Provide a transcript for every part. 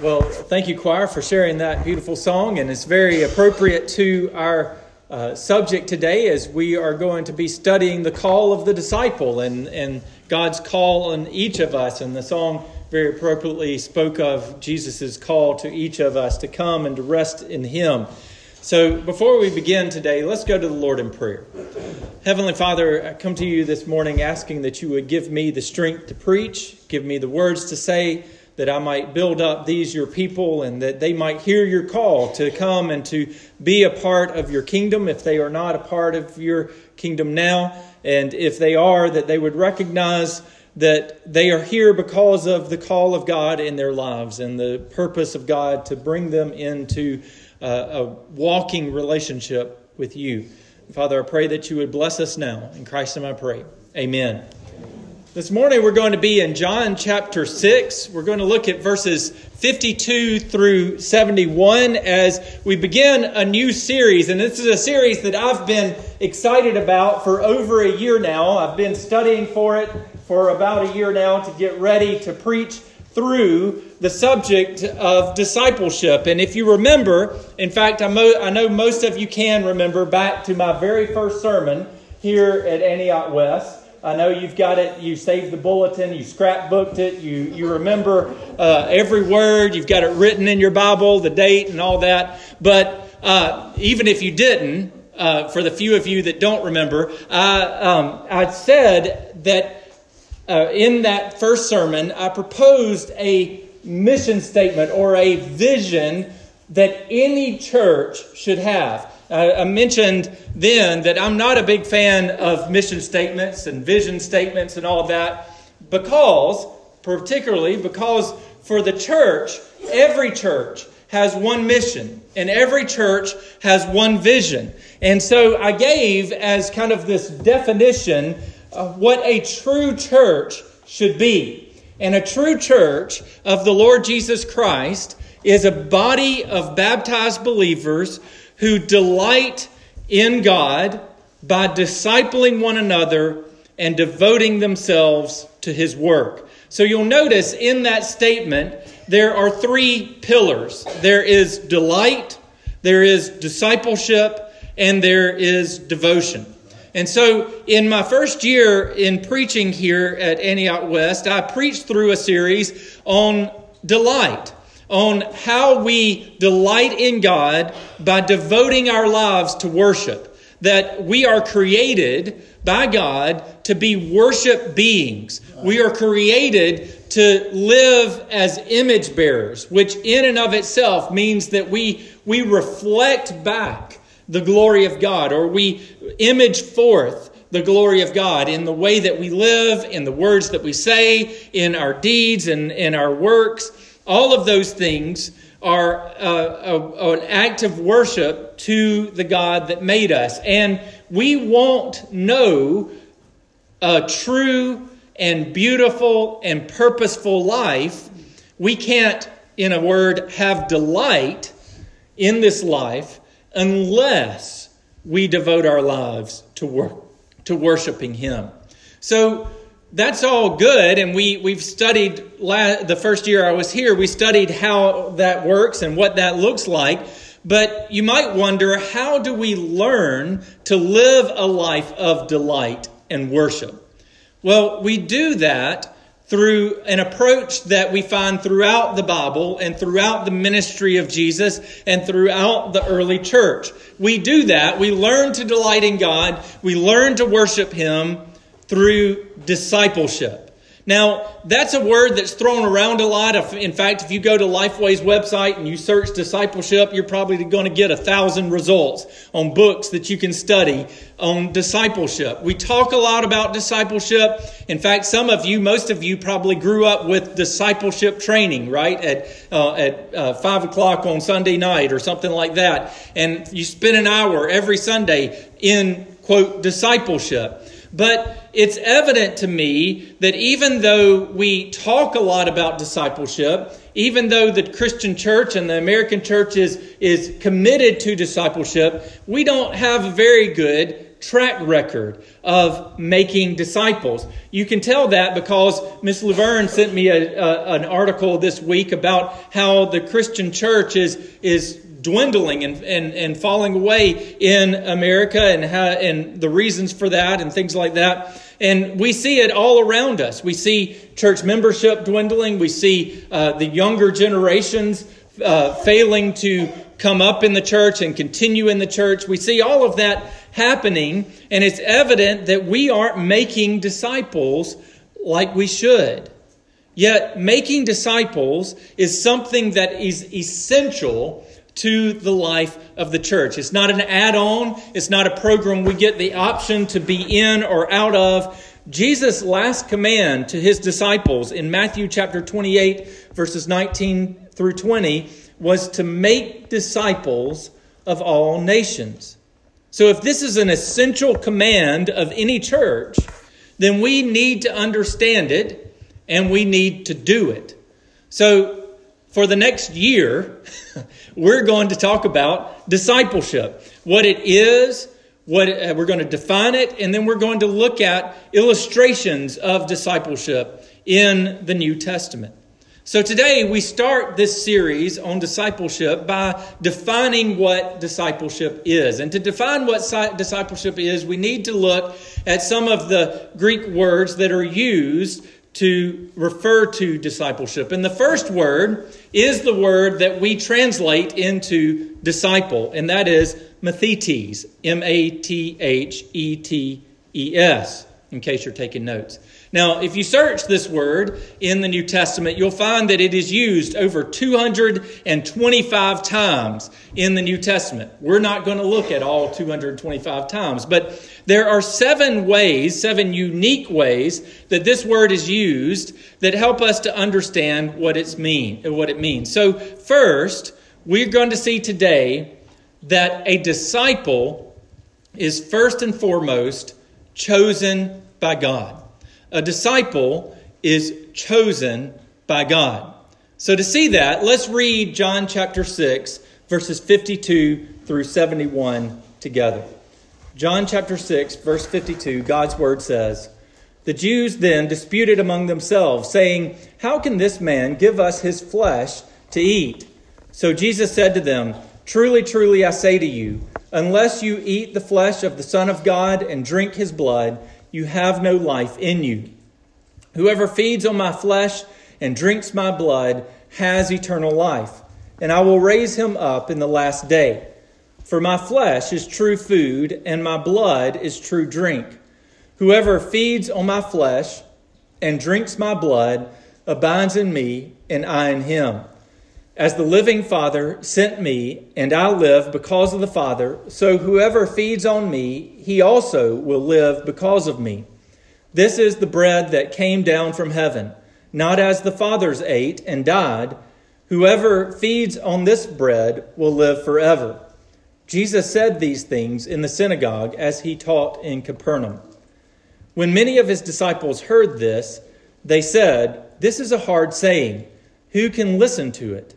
Well, thank you, choir, for sharing that beautiful song, and it's very appropriate to our uh, subject today as we are going to be studying the call of the disciple and, and God's call on each of us. And the song very appropriately spoke of Jesus' call to each of us to come and to rest in Him. So before we begin today, let's go to the Lord in prayer. Heavenly Father, I come to you this morning asking that you would give me the strength to preach, give me the words to say that I might build up these your people and that they might hear your call to come and to be a part of your kingdom if they are not a part of your kingdom now. And if they are, that they would recognize that they are here because of the call of God in their lives and the purpose of God to bring them into uh, a walking relationship with you. Father, I pray that you would bless us now. In Christ's name I pray. Amen. This morning we're going to be in John chapter 6. We're going to look at verses 52 through 71 as we begin a new series. And this is a series that I've been excited about for over a year now. I've been studying for it for about a year now to get ready to preach through the subject of discipleship. And if you remember, in fact, I, know most of you can remember back to my very first sermon here at Antioch West. I know you've got it. You saved the bulletin. You scrapbooked it. You you remember uh, every word. You've got it written in your Bible, the date, and all that. But uh, even if you didn't, uh, for the few of you that don't remember, I um, I said that uh, in that first sermon I proposed a mission statement or a vision that any church should have. I mentioned then that I'm not a big fan of mission statements and vision statements and all of that because, particularly because for the church, every church has one mission and every church has one vision. And so I gave as kind of this definition of what a true church should be. And a true church of the Lord Jesus Christ is a body of baptized believers who delight in God by discipling one another and devoting themselves to his work. So you'll notice in that statement, there are three pillars there is delight, there is discipleship, and there is devotion. And so, in my first year in preaching here at Antioch West, I preached through a series on delight on how we delight in God by devoting our lives to worship. That we are created by God to be worship beings. We are created to live as image bearers, which in and of itself means that we, we reflect back the glory of God or we image forth the glory of God in the way that we live, in the words that we say, in our deeds and in our works. All of those things are uh, a, an act of worship to the God that made us. And we won't know a true and beautiful and purposeful life. We can't, in a word, have delight in this life unless we devote our lives to work to worshiping him. So that's all good, and we, we've studied la- the first year I was here, we studied how that works and what that looks like. But you might wonder how do we learn to live a life of delight and worship? Well, we do that through an approach that we find throughout the Bible and throughout the ministry of Jesus and throughout the early church. We do that. We learn to delight in God. We learn to worship Him through discipleship. Now, that's a word that's thrown around a lot. In fact, if you go to Lifeway's website and you search discipleship, you're probably going to get a thousand results on books that you can study on discipleship. We talk a lot about discipleship. In fact, some of you, most of you, probably grew up with discipleship training, right? At uh, at uh, five o'clock on Sunday night or something like that, and you spend an hour every Sunday in quote discipleship. But it's evident to me that even though we talk a lot about discipleship, even though the Christian church and the American church is, is committed to discipleship, we don't have a very good track record of making disciples. You can tell that because Miss Laverne sent me a, a, an article this week about how the Christian church is, is dwindling and, and, and falling away in America and, how, and the reasons for that and things like that. And we see it all around us. We see church membership dwindling. We see uh, the younger generations uh, failing to come up in the church and continue in the church. We see all of that happening, and it's evident that we aren't making disciples like we should. Yet, making disciples is something that is essential to the life of the church. It's not an add on, it's not a program we get the option to be in or out of. Jesus' last command to his disciples in Matthew chapter 28, verses 19 through 20, was to make disciples of all nations. So, if this is an essential command of any church, then we need to understand it and we need to do it. So, for the next year, we're going to talk about discipleship what it is, what it, uh, we're going to define it, and then we're going to look at illustrations of discipleship in the New Testament. So today we start this series on discipleship by defining what discipleship is. And to define what discipleship is, we need to look at some of the Greek words that are used to refer to discipleship. And the first word is the word that we translate into disciple, and that is mathetes, M A T H E T E S, in case you're taking notes. Now, if you search this word in the New Testament, you'll find that it is used over 225 times in the New Testament. We're not going to look at all 225 times, but there are seven ways, seven unique ways that this word is used that help us to understand what it's mean, what it means. So, first, we're going to see today that a disciple is first and foremost chosen by God. A disciple is chosen by God. So, to see that, let's read John chapter 6, verses 52 through 71 together. John chapter 6, verse 52, God's word says, The Jews then disputed among themselves, saying, How can this man give us his flesh to eat? So Jesus said to them, Truly, truly, I say to you, unless you eat the flesh of the Son of God and drink his blood, you have no life in you. Whoever feeds on my flesh and drinks my blood has eternal life, and I will raise him up in the last day. For my flesh is true food, and my blood is true drink. Whoever feeds on my flesh and drinks my blood abides in me, and I in him. As the living Father sent me, and I live because of the Father, so whoever feeds on me, he also will live because of me. This is the bread that came down from heaven, not as the fathers ate and died. Whoever feeds on this bread will live forever. Jesus said these things in the synagogue as he taught in Capernaum. When many of his disciples heard this, they said, This is a hard saying. Who can listen to it?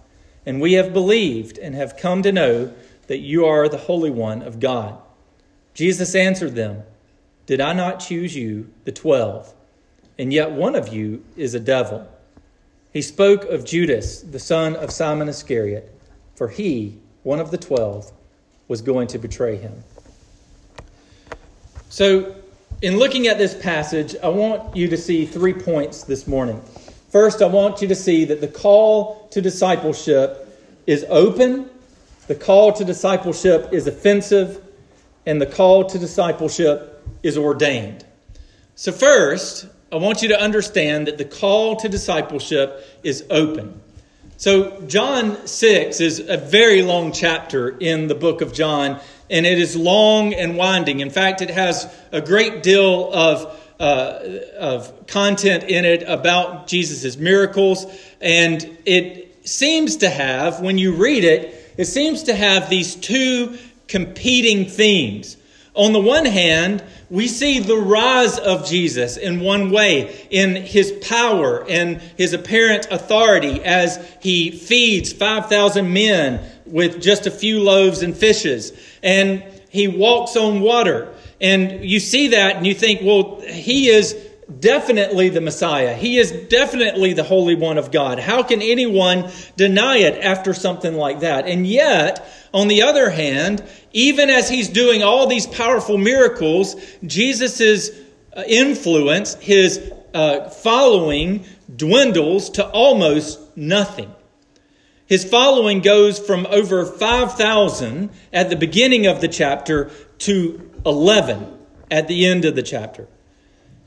and we have believed and have come to know that you are the Holy One of God. Jesus answered them, Did I not choose you, the twelve? And yet one of you is a devil. He spoke of Judas, the son of Simon Iscariot, for he, one of the twelve, was going to betray him. So, in looking at this passage, I want you to see three points this morning. First, I want you to see that the call to discipleship is open, the call to discipleship is offensive, and the call to discipleship is ordained. So, first, I want you to understand that the call to discipleship is open. So, John 6 is a very long chapter in the book of John, and it is long and winding. In fact, it has a great deal of uh, of content in it about Jesus' miracles. And it seems to have, when you read it, it seems to have these two competing themes. On the one hand, we see the rise of Jesus in one way, in his power and his apparent authority as he feeds 5,000 men with just a few loaves and fishes. And he walks on water. And you see that and you think, well, he is definitely the Messiah. He is definitely the Holy One of God. How can anyone deny it after something like that? And yet, on the other hand, even as he's doing all these powerful miracles, Jesus' uh, influence, his uh, following, dwindles to almost nothing. His following goes from over 5,000 at the beginning of the chapter to 11 at the end of the chapter.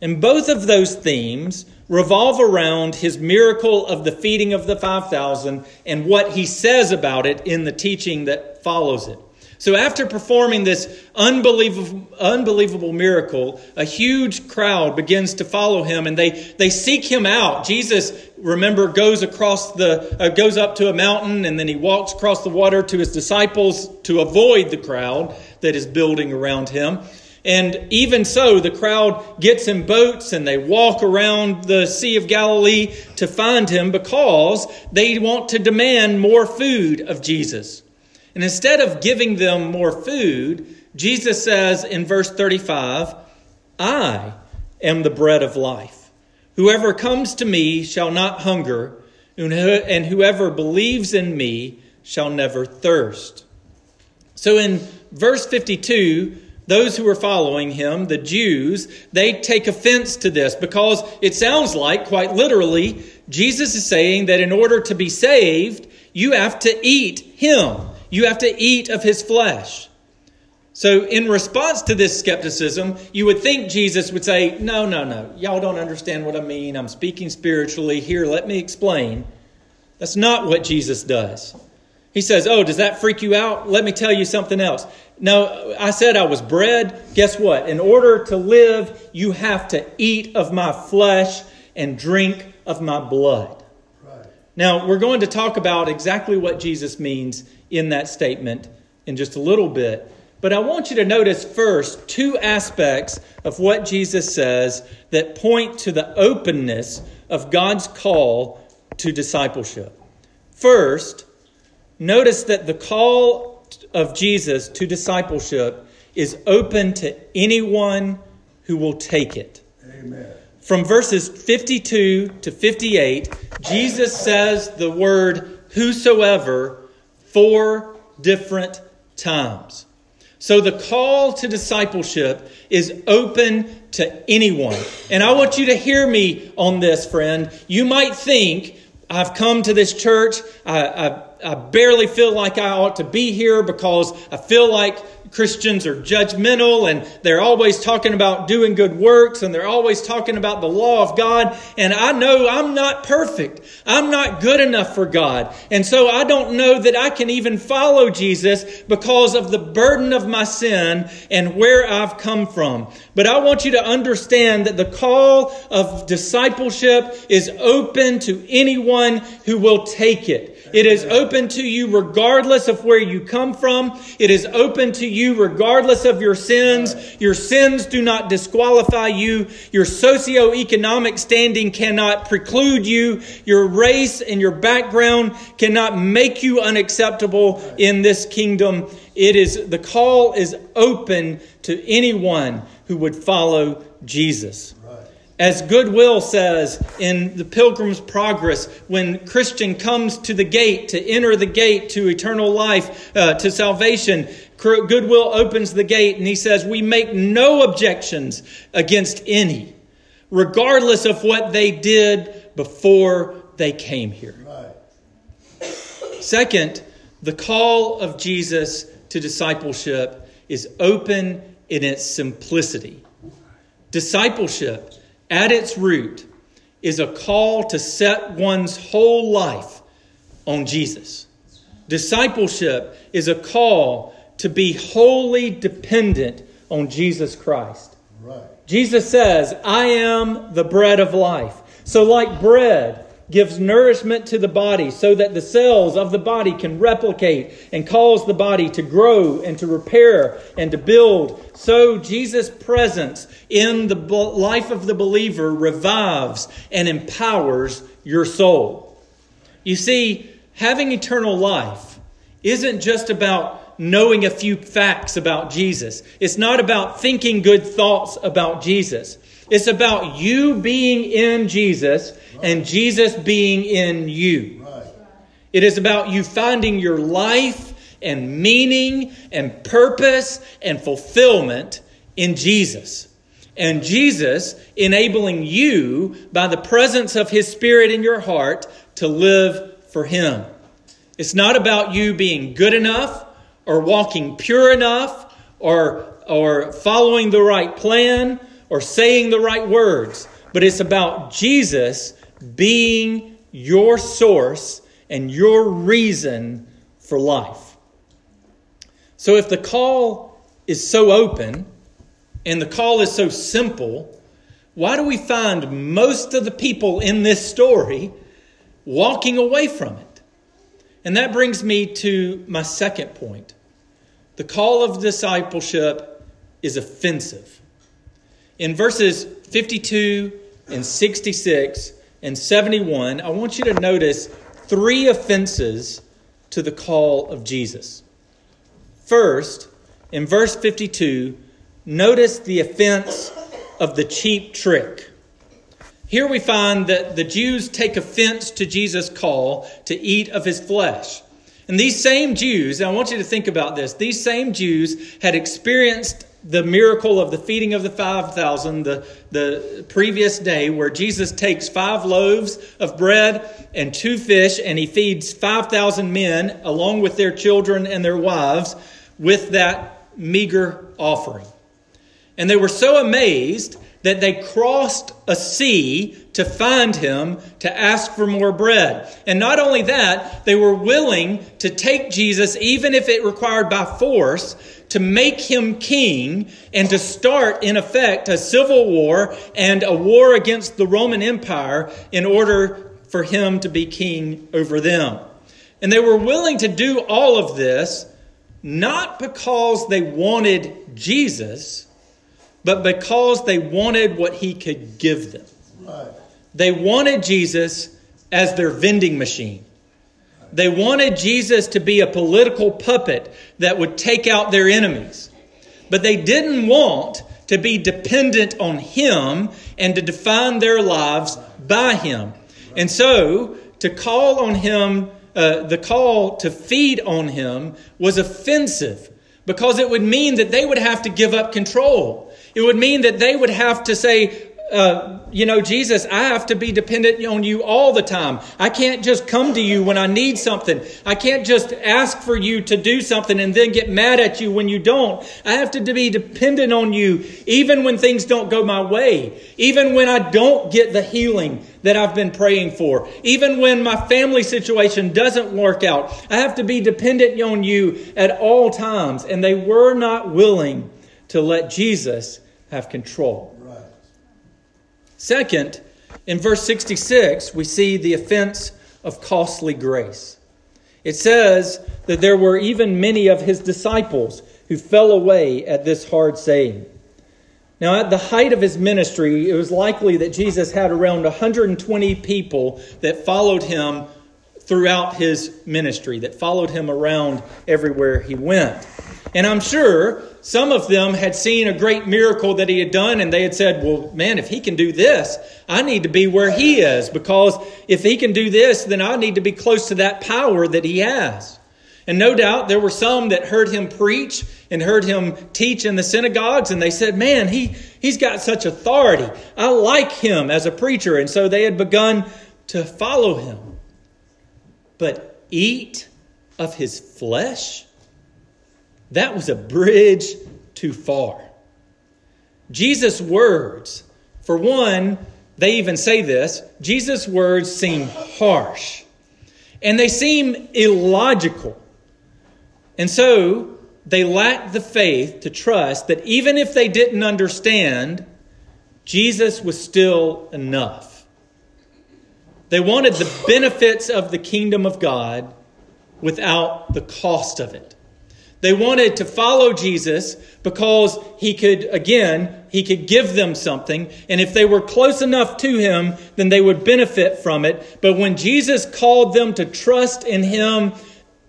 And both of those themes revolve around his miracle of the feeding of the 5,000 and what he says about it in the teaching that follows it. So, after performing this unbelievable, unbelievable miracle, a huge crowd begins to follow him and they, they seek him out. Jesus, remember, goes across the, uh, goes up to a mountain and then he walks across the water to his disciples to avoid the crowd that is building around him. And even so, the crowd gets in boats and they walk around the Sea of Galilee to find him because they want to demand more food of Jesus. And instead of giving them more food, Jesus says in verse 35, I am the bread of life. Whoever comes to me shall not hunger, and whoever believes in me shall never thirst. So in verse 52, those who are following him, the Jews, they take offense to this because it sounds like, quite literally, Jesus is saying that in order to be saved, you have to eat him. You have to eat of his flesh. So, in response to this skepticism, you would think Jesus would say, No, no, no. Y'all don't understand what I mean. I'm speaking spiritually. Here, let me explain. That's not what Jesus does. He says, Oh, does that freak you out? Let me tell you something else. No, I said I was bread. Guess what? In order to live, you have to eat of my flesh and drink of my blood. Right. Now, we're going to talk about exactly what Jesus means in that statement in just a little bit. But I want you to notice first two aspects of what Jesus says that point to the openness of God's call to discipleship. First, notice that the call of Jesus to discipleship is open to anyone who will take it. Amen. From verses 52 to 58, Jesus says the word whosoever four different times. So the call to discipleship is open to anyone. And I want you to hear me on this, friend. You might think, I've come to this church, I, I, I barely feel like I ought to be here because I feel like Christians are judgmental and they're always talking about doing good works and they're always talking about the law of God. And I know I'm not perfect. I'm not good enough for God. And so I don't know that I can even follow Jesus because of the burden of my sin and where I've come from. But I want you to understand that the call of discipleship is open to anyone who will take it. It is open to you regardless of where you come from. It is open to you regardless of your sins. Your sins do not disqualify you. Your socioeconomic standing cannot preclude you. Your race and your background cannot make you unacceptable in this kingdom. It is, the call is open to anyone who would follow Jesus. As Goodwill says in The Pilgrim's Progress, when Christian comes to the gate to enter the gate to eternal life, uh, to salvation, Goodwill opens the gate and he says, We make no objections against any, regardless of what they did before they came here. Right. Second, the call of Jesus to discipleship is open in its simplicity. Discipleship at its root, is a call to set one's whole life on Jesus. Discipleship is a call to be wholly dependent on Jesus Christ. Right. Jesus says, I am the bread of life. So, like bread, gives nourishment to the body so that the cells of the body can replicate and cause the body to grow and to repair and to build. So Jesus' presence in the life of the believer revives and empowers your soul. You see, having eternal life isn't just about knowing a few facts about Jesus. It's not about thinking good thoughts about Jesus. It's about you being in Jesus and Jesus being in you. It is about you finding your life and meaning and purpose and fulfillment in Jesus. And Jesus enabling you by the presence of His Spirit in your heart to live for Him. It's not about you being good enough or walking pure enough or, or following the right plan or saying the right words, but it's about Jesus being your source and your reason for life. So if the call is so open and the call is so simple, why do we find most of the people in this story walking away from it? And that brings me to my second point. The call of discipleship is offensive. In verses 52 and 66, and 71, I want you to notice three offenses to the call of Jesus. First, in verse 52, notice the offense of the cheap trick. Here we find that the Jews take offense to Jesus' call to eat of his flesh. And these same Jews, I want you to think about this, these same Jews had experienced the miracle of the feeding of the 5,000 the, the previous day, where Jesus takes five loaves of bread and two fish, and he feeds 5,000 men along with their children and their wives with that meager offering. And they were so amazed that they crossed a sea to find him to ask for more bread. And not only that, they were willing to take Jesus, even if it required by force, to make him king and to start, in effect, a civil war and a war against the Roman Empire in order for him to be king over them. And they were willing to do all of this not because they wanted Jesus, but because they wanted what he could give them. Right. They wanted Jesus as their vending machine. They wanted Jesus to be a political puppet that would take out their enemies. But they didn't want to be dependent on Him and to define their lives by Him. And so, to call on Him, uh, the call to feed on Him was offensive because it would mean that they would have to give up control. It would mean that they would have to say, uh, you know, Jesus, I have to be dependent on you all the time. I can't just come to you when I need something. I can't just ask for you to do something and then get mad at you when you don't. I have to be dependent on you even when things don't go my way, even when I don't get the healing that I've been praying for, even when my family situation doesn't work out. I have to be dependent on you at all times. And they were not willing to let Jesus have control. Second, in verse 66, we see the offense of costly grace. It says that there were even many of his disciples who fell away at this hard saying. Now, at the height of his ministry, it was likely that Jesus had around 120 people that followed him throughout his ministry, that followed him around everywhere he went. And I'm sure some of them had seen a great miracle that he had done, and they had said, Well, man, if he can do this, I need to be where he is, because if he can do this, then I need to be close to that power that he has. And no doubt there were some that heard him preach and heard him teach in the synagogues, and they said, Man, he, he's got such authority. I like him as a preacher. And so they had begun to follow him. But eat of his flesh? That was a bridge too far. Jesus' words, for one, they even say this Jesus' words seem harsh and they seem illogical. And so they lacked the faith to trust that even if they didn't understand, Jesus was still enough. They wanted the benefits of the kingdom of God without the cost of it. They wanted to follow Jesus because he could, again, he could give them something. And if they were close enough to him, then they would benefit from it. But when Jesus called them to trust in him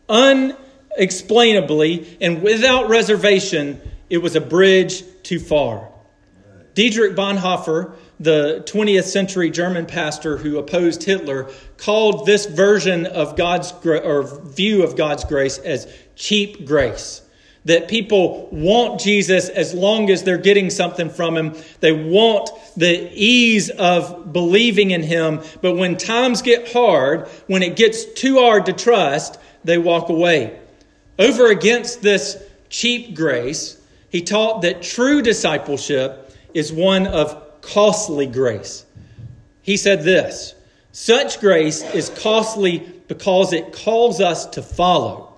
unexplainably and without reservation, it was a bridge too far. Dietrich Bonhoeffer, the 20th century German pastor who opposed Hitler, called this version of God's or view of God's grace as cheap grace. That people want Jesus as long as they're getting something from him. They want the ease of believing in him. But when times get hard, when it gets too hard to trust, they walk away. Over against this cheap grace, he taught that true discipleship is one of costly grace. He said this Such grace is costly because it calls us to follow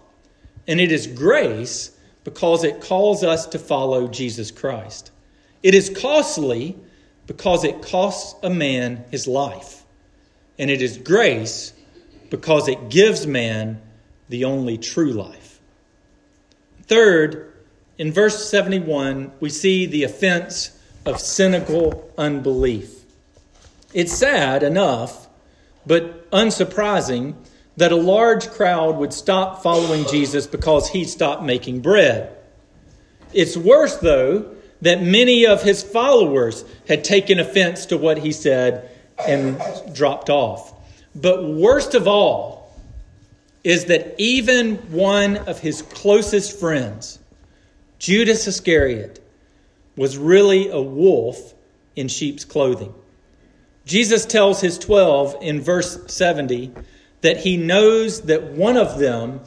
and it is grace because it calls us to follow Jesus Christ. It is costly because it costs a man his life. And it is grace because it gives man the only true life. Third, in verse 71, we see the offense of cynical unbelief. It's sad enough, but unsurprising that a large crowd would stop following Jesus because he stopped making bread. It's worse, though, that many of his followers had taken offense to what he said and dropped off. But worst of all is that even one of his closest friends, Judas Iscariot, was really a wolf in sheep's clothing. Jesus tells his 12 in verse 70 that he knows that one of them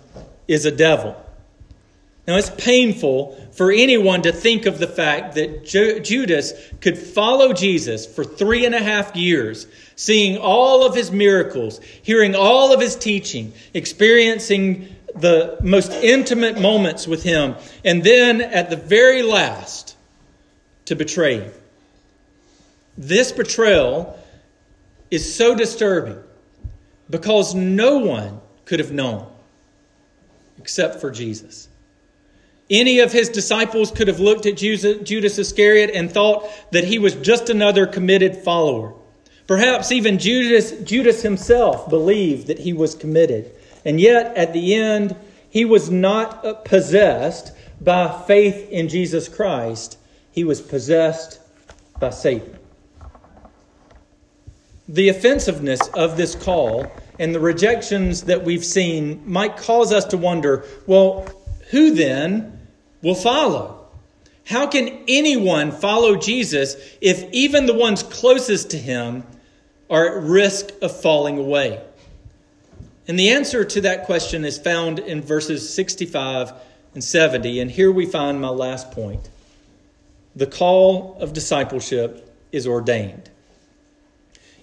is a devil. Now, it's painful for anyone to think of the fact that Judas could follow Jesus for three and a half years, seeing all of his miracles, hearing all of his teaching, experiencing the most intimate moments with him, and then at the very last, to betray him. This betrayal is so disturbing because no one could have known except for Jesus. Any of his disciples could have looked at Judas Iscariot and thought that he was just another committed follower. Perhaps even Judas, Judas himself believed that he was committed. And yet, at the end, he was not possessed by faith in Jesus Christ, he was possessed by Satan. The offensiveness of this call and the rejections that we've seen might cause us to wonder well, who then will follow? How can anyone follow Jesus if even the ones closest to him are at risk of falling away? And the answer to that question is found in verses 65 and 70. And here we find my last point. The call of discipleship is ordained.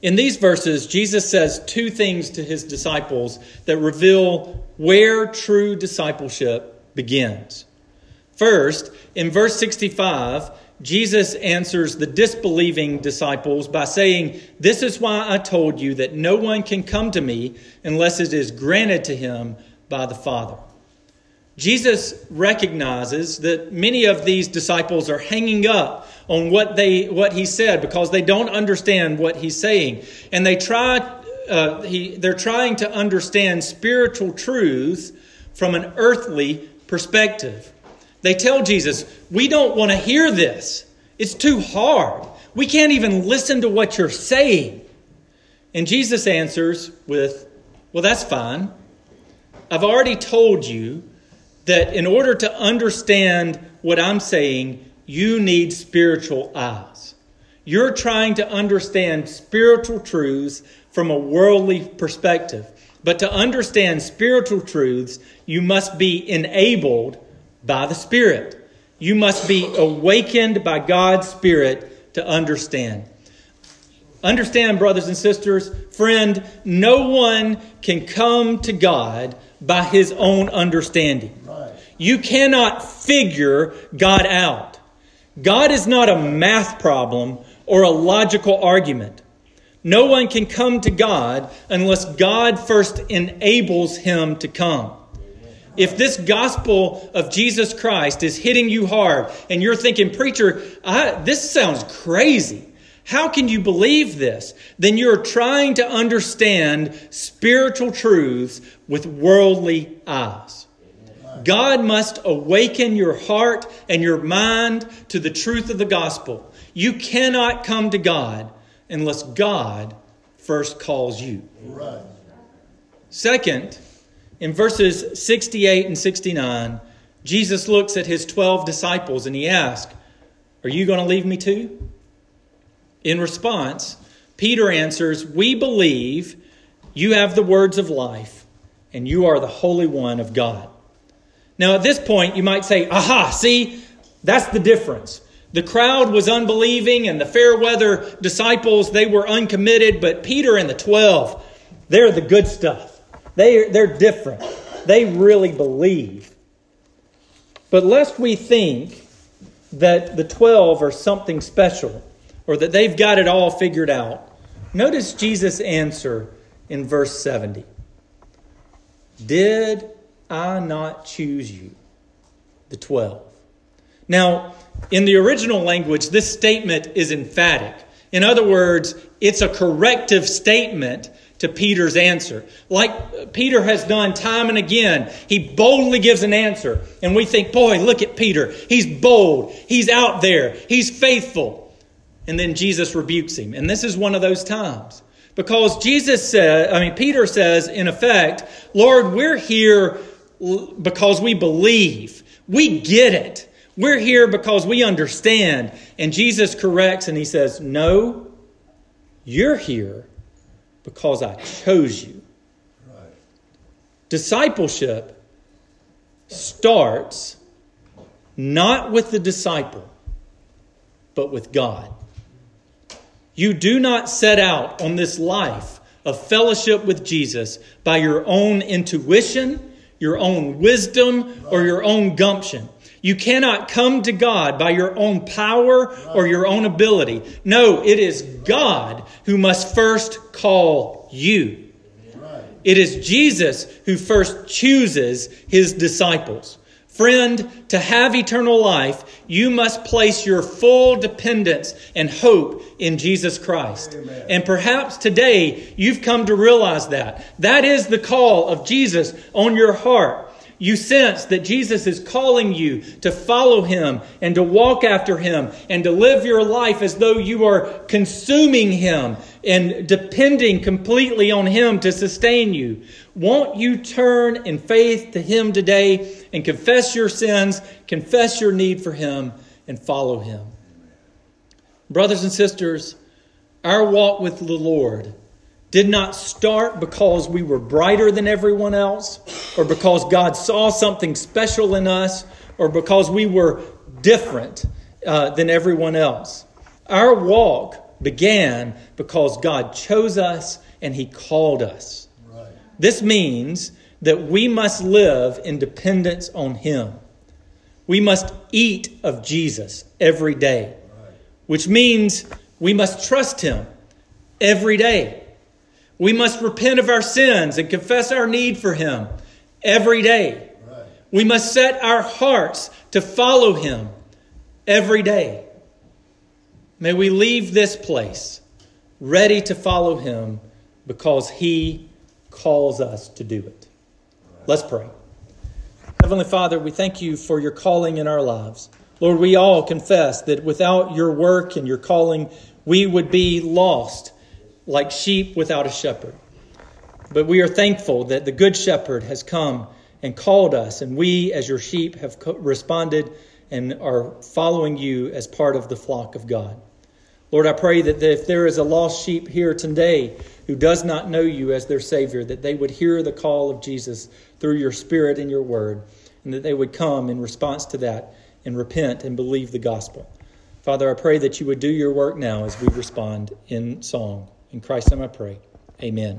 In these verses, Jesus says two things to his disciples that reveal where true discipleship begins. First, in verse 65, Jesus answers the disbelieving disciples by saying, This is why I told you that no one can come to me unless it is granted to him by the Father. Jesus recognizes that many of these disciples are hanging up on what they what he said because they don't understand what he's saying, and they try uh, he, they're trying to understand spiritual truth from an earthly perspective. They tell Jesus, We don't want to hear this. It's too hard. We can't even listen to what you're saying. And Jesus answers with, Well, that's fine. I've already told you that in order to understand what I'm saying, you need spiritual eyes. You're trying to understand spiritual truths from a worldly perspective. But to understand spiritual truths, you must be enabled by the Spirit. You must be awakened by God's Spirit to understand. Understand, brothers and sisters, friend, no one can come to God by his own understanding. You cannot figure God out. God is not a math problem or a logical argument. No one can come to God unless God first enables him to come. If this gospel of Jesus Christ is hitting you hard and you're thinking, Preacher, I, this sounds crazy. How can you believe this? Then you're trying to understand spiritual truths with worldly eyes. God must awaken your heart and your mind to the truth of the gospel. You cannot come to God unless God first calls you. Right. Second, in verses 68 and 69, Jesus looks at his 12 disciples and he asks, Are you going to leave me too? In response, Peter answers, We believe you have the words of life and you are the Holy One of God. Now, at this point, you might say, Aha, see, that's the difference. The crowd was unbelieving, and the fair weather disciples, they were uncommitted, but Peter and the 12, they're the good stuff. They, they're different. They really believe. But lest we think that the 12 are something special or that they've got it all figured out, notice Jesus' answer in verse 70 Did I not choose you, the 12? Now, in the original language, this statement is emphatic. In other words, it's a corrective statement to Peter's answer. Like Peter has done time and again, he boldly gives an answer. And we think, boy, look at Peter. He's bold. He's out there. He's faithful. And then Jesus rebukes him. And this is one of those times. Because Jesus said, I mean, Peter says, in effect, Lord, we're here because we believe. We get it. We're here because we understand. And Jesus corrects and he says, No, you're here because I chose you. Right. Discipleship starts not with the disciple, but with God. You do not set out on this life of fellowship with Jesus by your own intuition, your own wisdom, or your own gumption. You cannot come to God by your own power or your own ability. No, it is God who must first call you. It is Jesus who first chooses his disciples. Friend, to have eternal life, you must place your full dependence and hope in Jesus Christ. Amen. And perhaps today you've come to realize that. That is the call of Jesus on your heart you sense that Jesus is calling you to follow him and to walk after him and to live your life as though you are consuming him and depending completely on him to sustain you. Won't you turn in faith to him today and confess your sins, confess your need for him, and follow him? Brothers and sisters, our walk with the Lord did not start because we were brighter than everyone else, or because God saw something special in us, or because we were different uh, than everyone else. Our walk began because God chose us and He called us. Right. This means that we must live in dependence on Him. We must eat of Jesus every day, right. which means we must trust Him every day. We must repent of our sins and confess our need for Him every day. Right. We must set our hearts to follow Him every day. May we leave this place ready to follow Him because He calls us to do it. Let's pray. Heavenly Father, we thank you for your calling in our lives. Lord, we all confess that without your work and your calling, we would be lost like sheep without a shepherd. But we are thankful that the Good Shepherd has come and called us, and we, as your sheep, have responded and are following you as part of the flock of God. Lord, I pray that if there is a lost sheep here today who does not know you as their Savior, that they would hear the call of Jesus through your Spirit and your Word, and that they would come in response to that and repent and believe the gospel. Father, I pray that you would do your work now as we respond in song. In Christ's name I pray. Amen.